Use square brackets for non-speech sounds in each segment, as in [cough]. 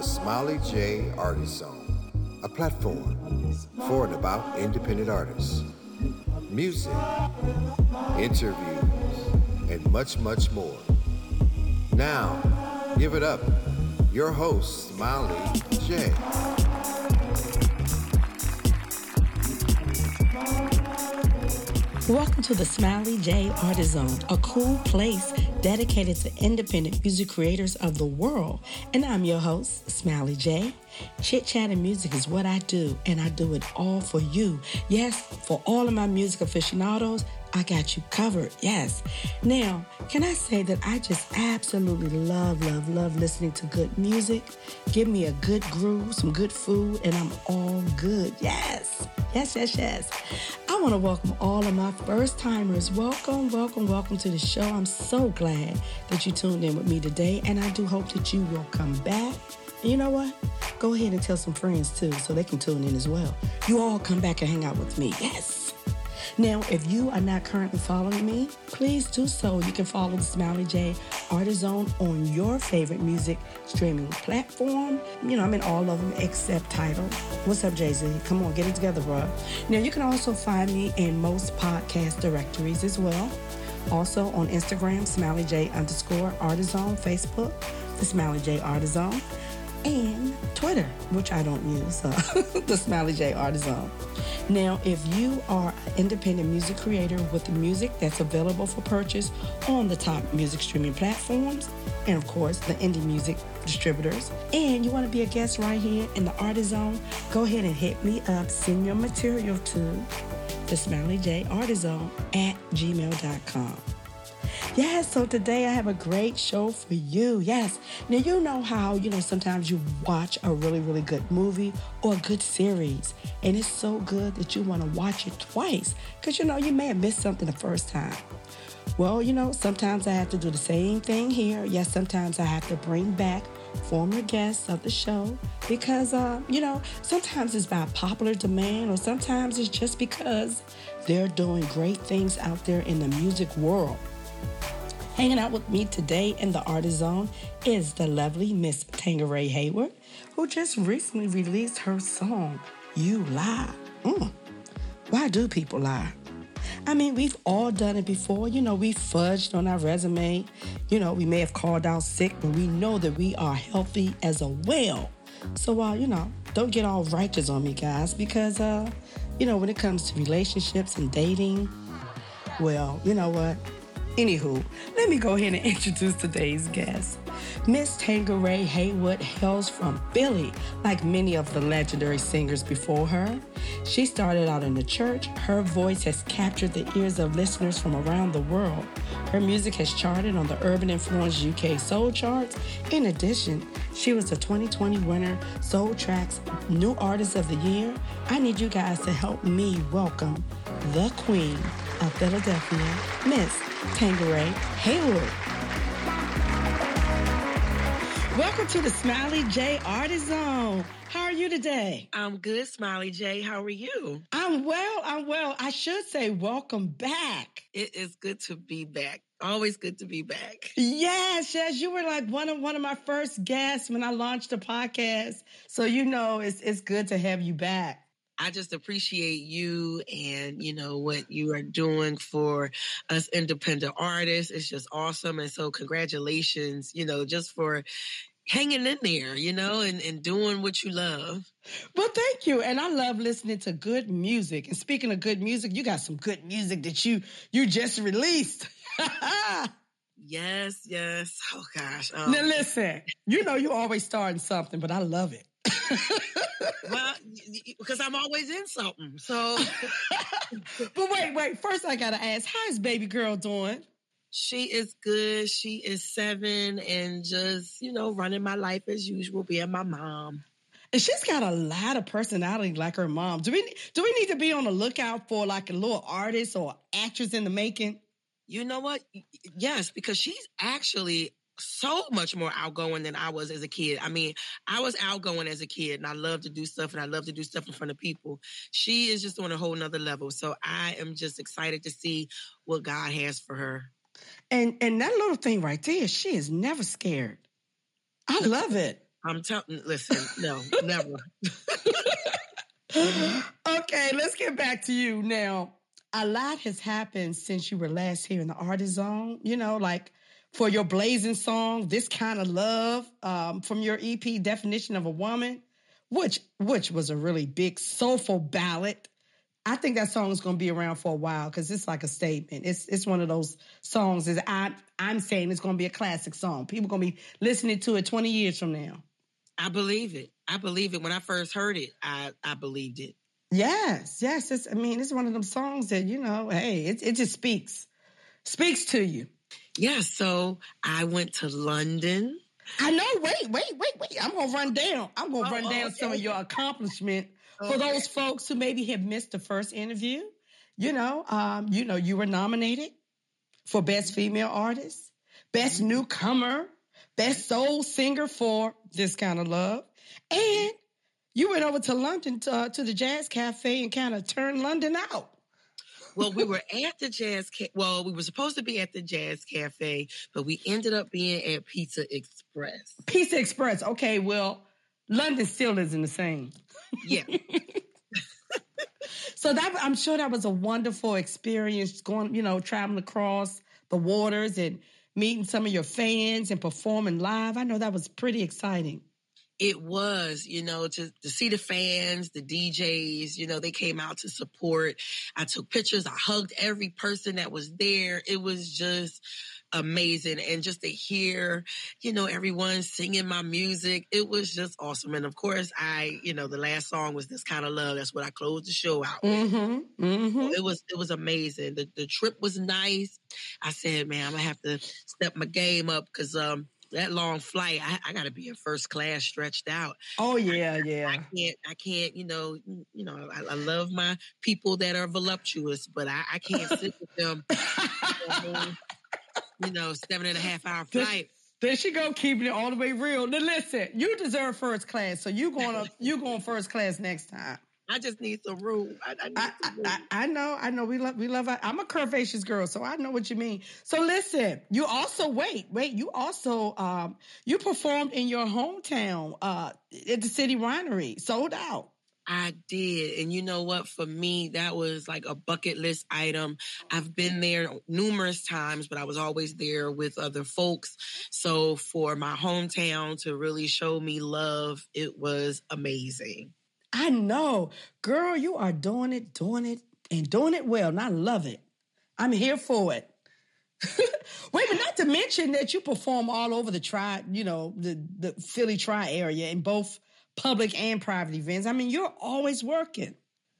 the Smiley J Artist Zone, a platform for and about independent artists, music, interviews, and much, much more. Now, give it up. Your host, Smiley J. Welcome to the Smiley J Artist Zone, a cool place dedicated to independent music creators of the world. And I'm your host, Smiley J. Chit chat and music is what I do, and I do it all for you. Yes, for all of my music aficionados, I got you covered. Yes. Now, can I say that I just absolutely love, love, love listening to good music? Give me a good groove, some good food, and I'm all good. Yes. Yes, yes, yes. I want to welcome all of my first timers. Welcome, welcome, welcome to the show. I'm so glad that you tuned in with me today, and I do hope that you will come back. You know what? Go ahead and tell some friends too so they can tune in as well. You all come back and hang out with me. Yes. Now, if you are not currently following me, please do so. You can follow the Smiley J Artist Zone on your favorite music streaming platform. You know, I'm in all of them except Tidal. What's up, Jay Z? Come on, get it together, bro. Now, you can also find me in most podcast directories as well. Also on Instagram, Smiley J underscore Artist Zone, Facebook, the Smiley J Artist Zone, and Twitter, which I don't use, [laughs] the Smiley J Artist Zone. Now, if you are an independent music creator with music that's available for purchase on the top music streaming platforms, and of course, the indie music distributors, and you want to be a guest right here in the Artist Zone, go ahead and hit me up. Send your material to the Smiley J Artist Zone at gmail.com. Yes, so today I have a great show for you. Yes. Now, you know how, you know, sometimes you watch a really, really good movie or a good series, and it's so good that you want to watch it twice because, you know, you may have missed something the first time. Well, you know, sometimes I have to do the same thing here. Yes, sometimes I have to bring back former guests of the show because, uh, you know, sometimes it's by popular demand or sometimes it's just because they're doing great things out there in the music world. Hanging out with me today in the Artist Zone is the lovely Miss Tanqueray Hayward, who just recently released her song, You Lie. Mm. Why do people lie? I mean, we've all done it before. You know, we fudged on our resume. You know, we may have called out sick, but we know that we are healthy as a whale. So, uh, you know, don't get all righteous on me, guys, because, uh, you know, when it comes to relationships and dating, well, you know what? Anywho, let me go ahead and [laughs] introduce today's guest. Miss Tanqueray Hayward hails from Philly, like many of the legendary singers before her. She started out in the church. Her voice has captured the ears of listeners from around the world. Her music has charted on the Urban Influence UK Soul Charts. In addition, she was the 2020 winner Soul Tracks New Artist of the Year. I need you guys to help me welcome the Queen of Philadelphia, Miss Tanqueray Hayward. Welcome to the Smiley J Artist Zone. How are you today? I'm good, Smiley J. How are you? I'm well. I'm well. I should say welcome back. It is good to be back. Always good to be back. Yes, yes. You were like one of one of my first guests when I launched the podcast. So you know it's it's good to have you back. I just appreciate you and you know what you are doing for us independent artists. It's just awesome. And so congratulations, you know, just for hanging in there, you know, and, and doing what you love. Well, thank you. And I love listening to good music. And speaking of good music, you got some good music that you you just released. [laughs] yes, yes. Oh gosh. Um, now listen, you know you always starting something, but I love it. [laughs] well, because I'm always in something. So, [laughs] but wait, wait. First, I gotta ask, how's baby girl doing? She is good. She is seven and just, you know, running my life as usual, being my mom. And she's got a lot of personality like her mom. Do we do we need to be on the lookout for like a little artist or actress in the making? You know what? Yes, because she's actually so much more outgoing than I was as a kid. I mean, I was outgoing as a kid and I love to do stuff and I love to do stuff in front of people. She is just on a whole nother level. So I am just excited to see what God has for her. And and that little thing right there, she is never scared. I love it. I'm telling. Listen, no, never. Mm-hmm. [laughs] okay, let's get back to you now. A lot has happened since you were last here in the Artist Zone. You know, like for your blazing song, "This Kind of Love," um, from your EP "Definition of a Woman," which which was a really big soulful ballad. I think that song is going to be around for a while because it's like a statement. It's it's one of those songs that I I'm saying it's going to be a classic song. People going to be listening to it 20 years from now. I believe it. I believe it. When I first heard it, I I believed it. Yes, yes. It's, I mean, it's one of them songs that you know. Hey, it it just speaks, speaks to you. Yeah. So I went to London. I know. Wait, wait, wait, wait. I'm gonna run down. I'm gonna oh, run down okay. some of your accomplishment okay. for those folks who maybe have missed the first interview. You know, um, you know, you were nominated for best female artist, best mm-hmm. newcomer, best soul singer for this kind of love, and you went over to London to, uh, to the Jazz Cafe and kind of turned London out. Well, we [laughs] were at the Jazz. Ca- well, we were supposed to be at the Jazz Cafe, but we ended up being at Pizza Express. Pizza Express. Okay, well, London still isn't the same. Yeah. [laughs] so that I'm sure that was a wonderful experience going, you know, traveling across the waters and meeting some of your fans and performing live. I know that was pretty exciting it was, you know, to, to see the fans, the DJs, you know, they came out to support. I took pictures. I hugged every person that was there. It was just amazing. And just to hear, you know, everyone singing my music, it was just awesome. And of course, I, you know, the last song was this kind of love. That's what I closed the show out with. Mm-hmm, mm-hmm. it was, it was amazing. The, the trip was nice. I said, man, I'm gonna have to step my game up because, um, that long flight, I, I got to be in first class, stretched out. Oh yeah, I, yeah. I can't, I can't. You know, you know. I, I love my people that are voluptuous, but I, I can't [laughs] sit with them. you know, seven and a half hour flight. There she go, keeping it all the way real. Now listen, you deserve first class, so you going to you going first class next time. I just need some room. I, I I, some room. I, know, I know. We love, we love. I'm a curvaceous girl, so I know what you mean. So listen, you also wait, wait. You also um, you performed in your hometown uh, at the City Winery, sold out. I did. And you know what? For me, that was like a bucket list item. I've been there numerous times, but I was always there with other folks. So for my hometown to really show me love, it was amazing. I know. Girl, you are doing it, doing it, and doing it well. And I love it. I'm here for it. [laughs] Wait, but not to mention that you perform all over the tri, you know, the, the Philly tri area in both public and private events. I mean, you're always working.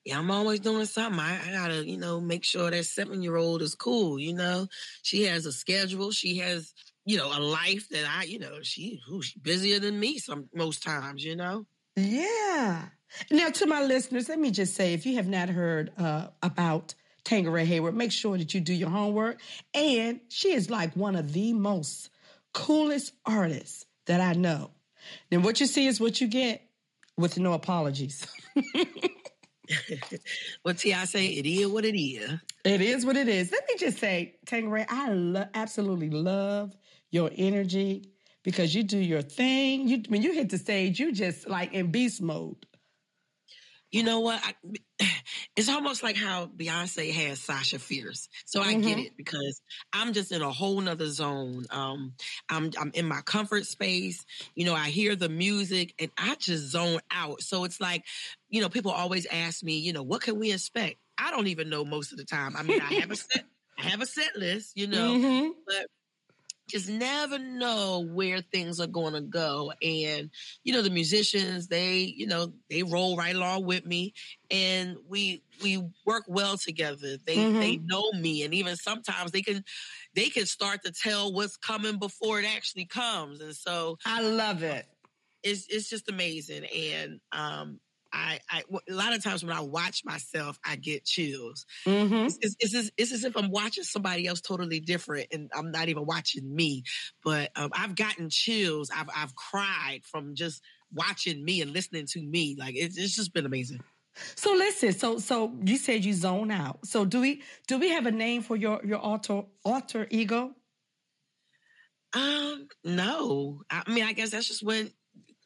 Yeah, I'm always doing something. I, I gotta, you know, make sure that seven year old is cool. You know, she has a schedule. She has, you know, a life that I, you know, she, she's busier than me some most times. You know. Yeah. Now, to my listeners, let me just say if you have not heard uh, about Tanqueray Hayward, make sure that you do your homework. And she is like one of the most coolest artists that I know. Then what you see is what you get with no apologies. [laughs] well, T, I say it is what it is. It is what it is. Let me just say, Tanqueray, I lo- absolutely love your energy because you do your thing. You when you hit the stage, you just like in beast mode you know what? I, [sighs] it's almost like how Beyonce has Sasha Fierce. So I mm-hmm. get it because I'm just in a whole nother zone. Um, I'm I'm in my comfort space. You know, I hear the music and I just zone out. So it's like, you know, people always ask me, you know, what can we expect? I don't even know most of the time. I mean, I have a set, [laughs] I have a set list, you know, mm-hmm. but just never know where things are going to go. And, you know, the musicians, they, you know, they roll right along with me and we, we work well together. They, mm-hmm. they know me. And even sometimes they can, they can start to tell what's coming before it actually comes. And so I love it. It's, it's just amazing. And, um, I, I a lot of times when I watch myself, I get chills. Mm-hmm. It's, it's, it's, as, it's, as, if I'm watching somebody else totally different, and I'm not even watching me. But um, I've gotten chills. I've I've cried from just watching me and listening to me. Like it's, it's just been amazing. So listen, so so you said you zone out. So do we do we have a name for your your alter alter ego? Um, no. I mean, I guess that's just when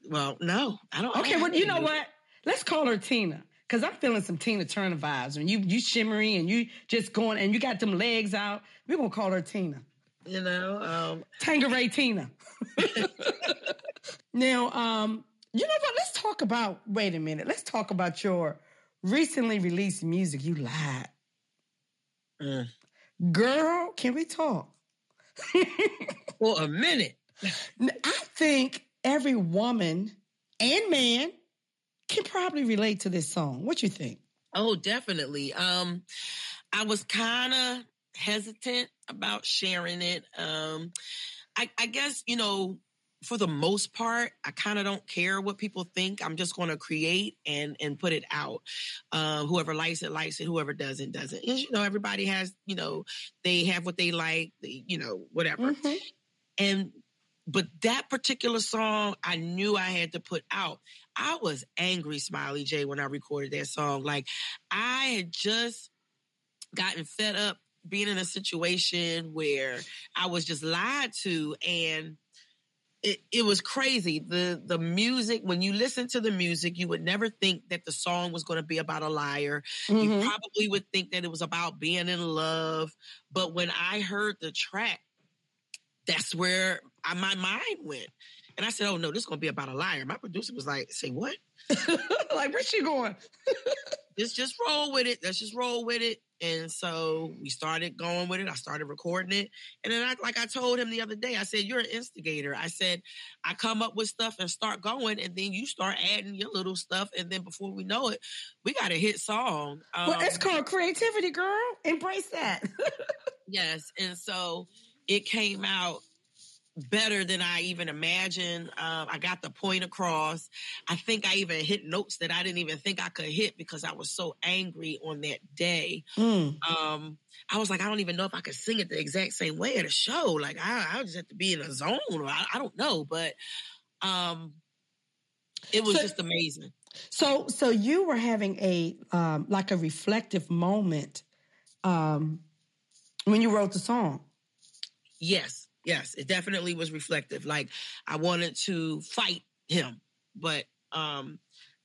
Well, no, I don't. Okay, well, you know what? Let's call her Tina. Cause I'm feeling some Tina Turner vibes. When you you shimmery and you just going and you got them legs out, we're gonna call her Tina. You know, um Tanqueray [laughs] Tina. [laughs] now, um, you know what? Let's talk about. Wait a minute. Let's talk about your recently released music. You lied, mm. girl. Can we talk for a minute? [laughs] I think every woman and man can probably relate to this song. What you think? Oh, definitely. Um, I was kind of hesitant about sharing it. Um, I, I guess, you know, for the most part, I kind of don't care what people think. I'm just going to create and and put it out. Uh, whoever likes it likes it. Whoever doesn't doesn't. And, you know, everybody has. You know, they have what they like. They, you know, whatever. Mm-hmm. And but that particular song, I knew I had to put out. I was angry, Smiley J, when I recorded that song. Like I had just gotten fed up being in a situation where I was just lied to and it, it was crazy. The the music, when you listen to the music, you would never think that the song was going to be about a liar. Mm-hmm. You probably would think that it was about being in love. But when I heard the track, that's where I, my mind went. And I said, "Oh no, this is gonna be about a liar." My producer was like, "Say what? [laughs] like where's she going?" [laughs] just just roll with it. Let's just roll with it. And so we started going with it. I started recording it. And then I like I told him the other day, I said, You're an instigator. I said, I come up with stuff and start going, and then you start adding your little stuff. And then before we know it, we got a hit song. Um, well, it's um, called creativity, girl. Embrace that. [laughs] yes. And so it came out better than I even imagined. Um, I got the point across. I think I even hit notes that I didn't even think I could hit because I was so angry on that day. Mm. Um, I was like, I don't even know if I could sing it the exact same way at a show. Like I, I just have to be in a zone, or I, I don't know, but um, it was so, just amazing. So, so you were having a um, like a reflective moment um, when you wrote the song. Yes, yes, it definitely was reflective. Like I wanted to fight him, but um,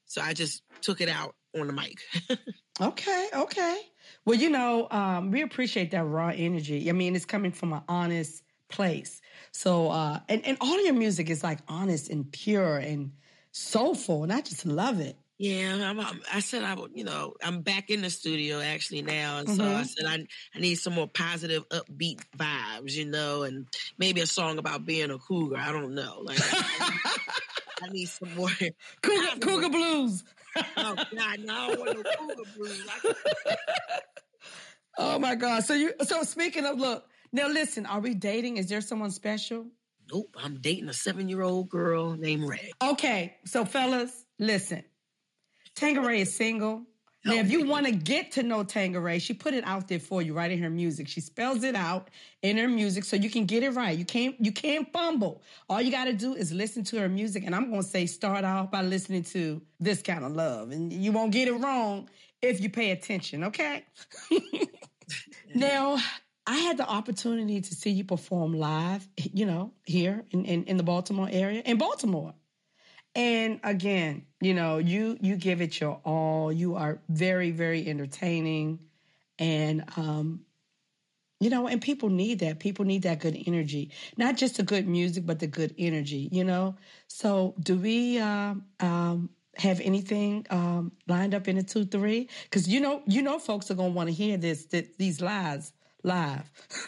so I just took it out on the mic. [laughs] okay, okay. Well, you know, um, we appreciate that raw energy. I mean, it's coming from an honest place. So, uh, and and all your music is like honest and pure and soulful, and I just love it. Yeah, I'm, I'm, i said I would, you know, I'm back in the studio actually now, and mm-hmm. so I mm-hmm. said I I need some more positive, upbeat vibes, you know, and maybe a song about being a cougar. I don't know, like I, need some more [laughs] cougar, cougar blues. oh God, no, I don't want no cougar blues. [laughs] oh my God! So you, so speaking of look, now listen, are we dating? Is there someone special? Nope, I'm dating a seven year old girl named Ray. Okay, so fellas, listen. Tanqueray is single. Now, oh, if you want to get to know Tanqueray, she put it out there for you, right in her music. She spells it out in her music so you can get it right. You can't you can't fumble. All you got to do is listen to her music, and I'm going to say start off by listening to this kind of love, and you won't get it wrong if you pay attention. Okay. [laughs] now, I had the opportunity to see you perform live, you know, here in, in, in the Baltimore area, in Baltimore. And again, you know, you you give it your all. You are very very entertaining, and um, you know, and people need that. People need that good energy, not just the good music, but the good energy. You know. So, do we um, um, have anything um, lined up in the two three? Because you know, you know, folks are gonna want to hear this, this these lies live. [laughs]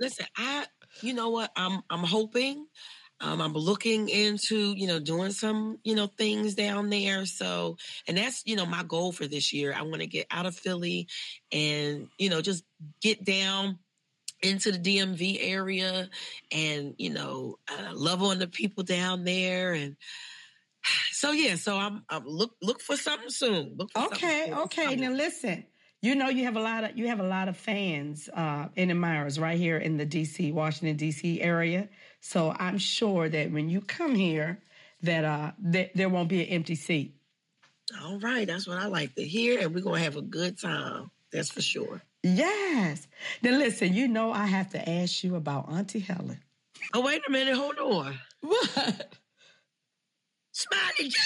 Listen, I, you know what, I'm I'm hoping um, I'm looking into, you know, doing some, you know, things down there. So, and that's, you know, my goal for this year. I want to get out of Philly and, you know, just get down into the DMV area and, you know, uh, love on the people down there. And [sighs] so, yeah, so I'm, I'm look, look for something soon. For okay. Something okay. Now listen, you know, you have a lot of, you have a lot of fans, uh, and admirers right here in the DC, Washington, DC area. So I'm sure that when you come here, that uh, th- there won't be an empty seat. All right, that's what I like to hear, and we're gonna have a good time. That's for sure. Yes. Then listen, you know I have to ask you about Auntie Helen. Oh, wait a minute, hold on. What? Smiley J.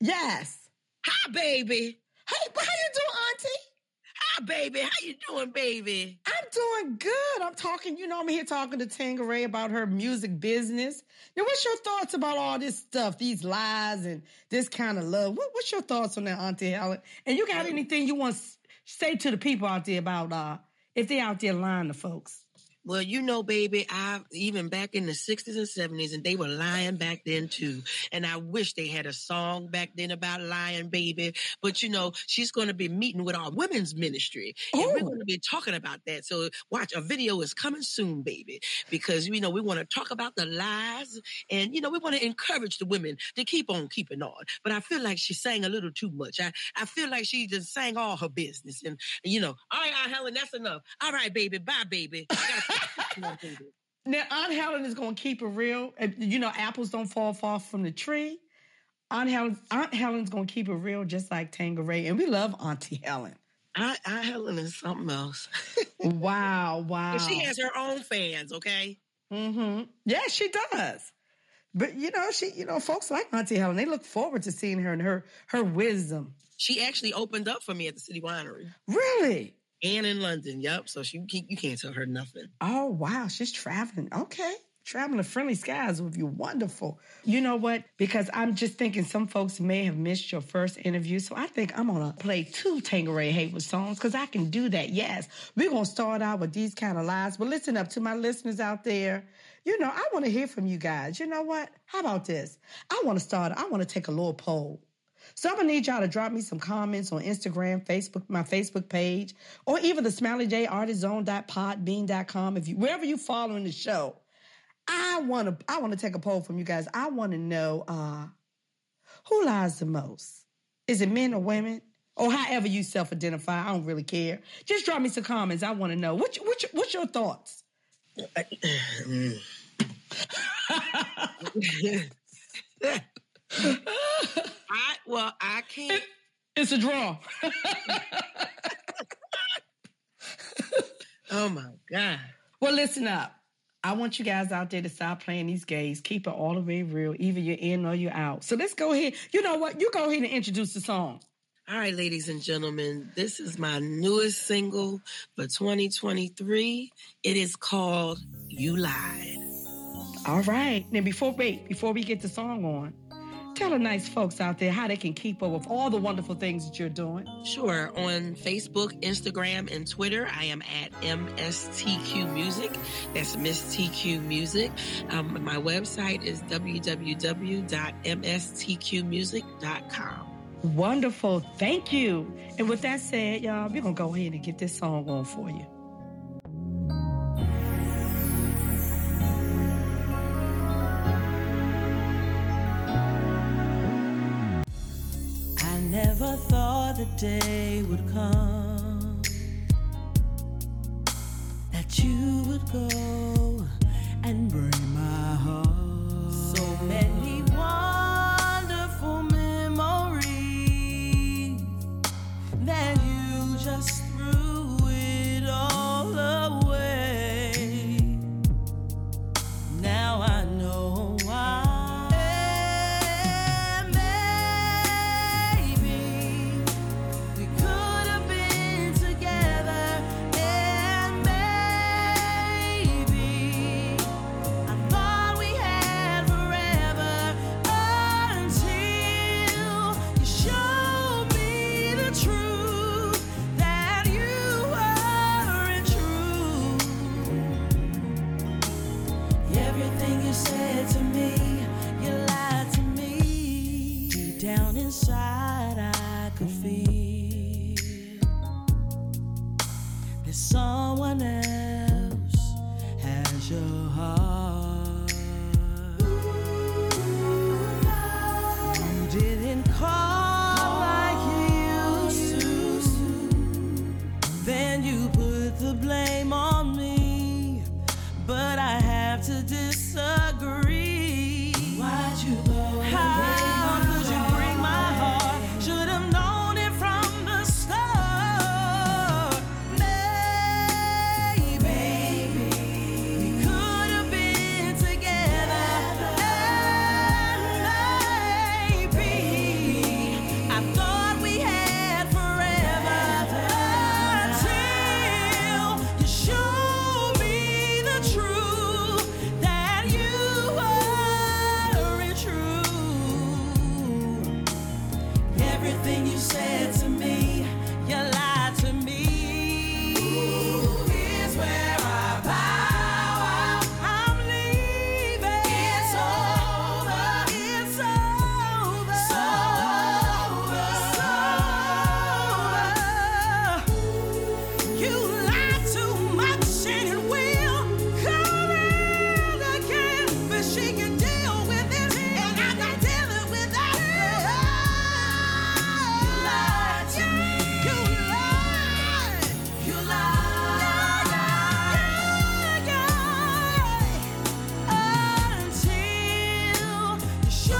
Yes. Hi, baby. Hey, how you doing, Auntie? Baby. How you doing, baby? I'm doing good. I'm talking, you know, I'm here talking to Tanqueray about her music business. Now, what's your thoughts about all this stuff, these lies and this kind of love? What, what's your thoughts on that, Auntie Helen? And you got anything you want to say to the people out there about uh, if they out there lying to folks? Well, you know, baby, I even back in the 60s and 70s, and they were lying back then too. And I wish they had a song back then about lying, baby. But you know, she's going to be meeting with our women's ministry, and we're Oh. going to be talking about that. So watch, a video is coming soon, baby, because you know we want to talk about the lies, and you know we want to encourage the women to keep on keeping on. But I feel like she sang a little too much. I I feel like she just sang all her business, and you know, all right, Helen, that's enough. All right, baby, bye, baby. I gotta- Come on, baby. Now, Aunt Helen is going to keep it real. You know, apples don't fall far from the tree. Aunt Helen, Aunt Helen's going to keep it real, just like Tanqueray, and we love Auntie Helen. I, I Helen is something else. Wow, wow. [laughs] And she has her own fans, okay? Mm-hmm. Yeah, she does. But you know, she, you know, folks like Auntie Helen, they look forward to seeing her and her her wisdom. She actually opened up for me at the City Winery Really? And in London. Yep. So she you can't tell her nothing. Oh wow, she's traveling. Okay. Traveling to friendly skies with you. Wonderful. You know what? Because I'm just thinking some folks may have missed your first interview. So I think I'm gonna play two Tanqueray Hayward songs because I can do that. Yes. We're gonna start out with these kind of lies. But listen up to my listeners out there. You know, I want to hear from you guys. You know what? How about this? I want to start, I want to take a little poll. So I'm gonna need y'all to drop me some comments on Instagram, Facebook, my Facebook page, or even the SmileyJArtistzone.podbean.com. If you wherever you following the show, I wanna I wanna take a poll from you guys. I wanna know uh who lies the most. Is it men or women? Or however you self-identify, I don't really care. Just drop me some comments. I want to know. What, what, what's your thoughts? [clears throat] [laughs] I well, I can't It's a draw. oh my God. Well, listen up. I want you guys out there to stop playing these games. Keep it all the way real. Either you're in or you're out. So let's go ahead. You know what? You go ahead and introduce the song. All right, ladies and gentlemen, this is my newest single for 2023. It is called You Lied. All right. Now, before wait, before we get the song on, tell the nice folks out there how they can keep up with all the wonderful things that you're doing. Sure. On Facebook, Instagram, and Twitter, I am at MSTQ Music. That's Miss TQ Music. Um, my website is www.mstqmusic.com. Wonderful. Thank you. And with that said, y'all, we're gonna go ahead and get this song on for you. The day would come that you would go You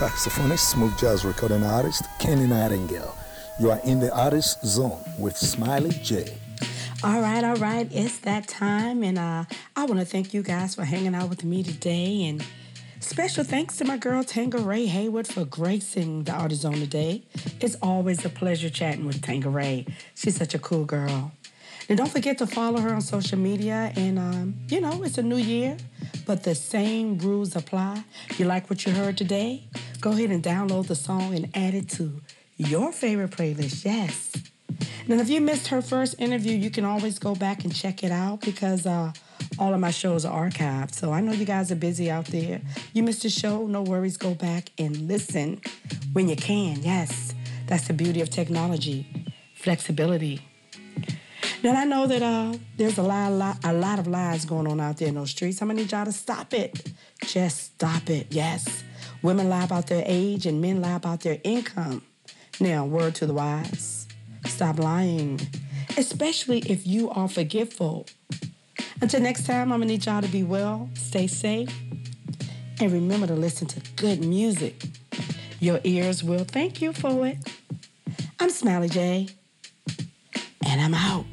saxophonist, smooth jazz recording artist, Kenny Nightingale. You are in the artist zone with Smiley J. All right, all right. It's that time. And uh, I want to thank you guys for hanging out with me today. And special thanks to my girl Tanqueray Hayward for gracing the artist zone today. It's always a pleasure chatting with Tanqueray. She's such a cool girl. And don't forget to follow her on social media. And, um, you know, it's a new year, but the same rules apply. You like what you heard today? Go ahead and download the song and add it to your favorite playlist. Yes. Now, if you missed her first interview, you can always go back and check it out because uh, all of my shows are archived. So I know you guys are busy out there. You missed a show, no worries. Go back and listen when you can. Yes, that's the beauty of technology, flexibility. Now I know that uh, there's a lot, a lot, a lot of lies going on out there in those streets. I'm gonna need y'all to stop it. Just stop it. Yes, women lie about their age and men lie about their income. Now, word to the wise: stop lying, especially if you are forgetful. Until next time, I'm gonna need y'all to be well, stay safe, and remember to listen to good music. Your ears will thank you for it. I'm Smiley J, and I'm out.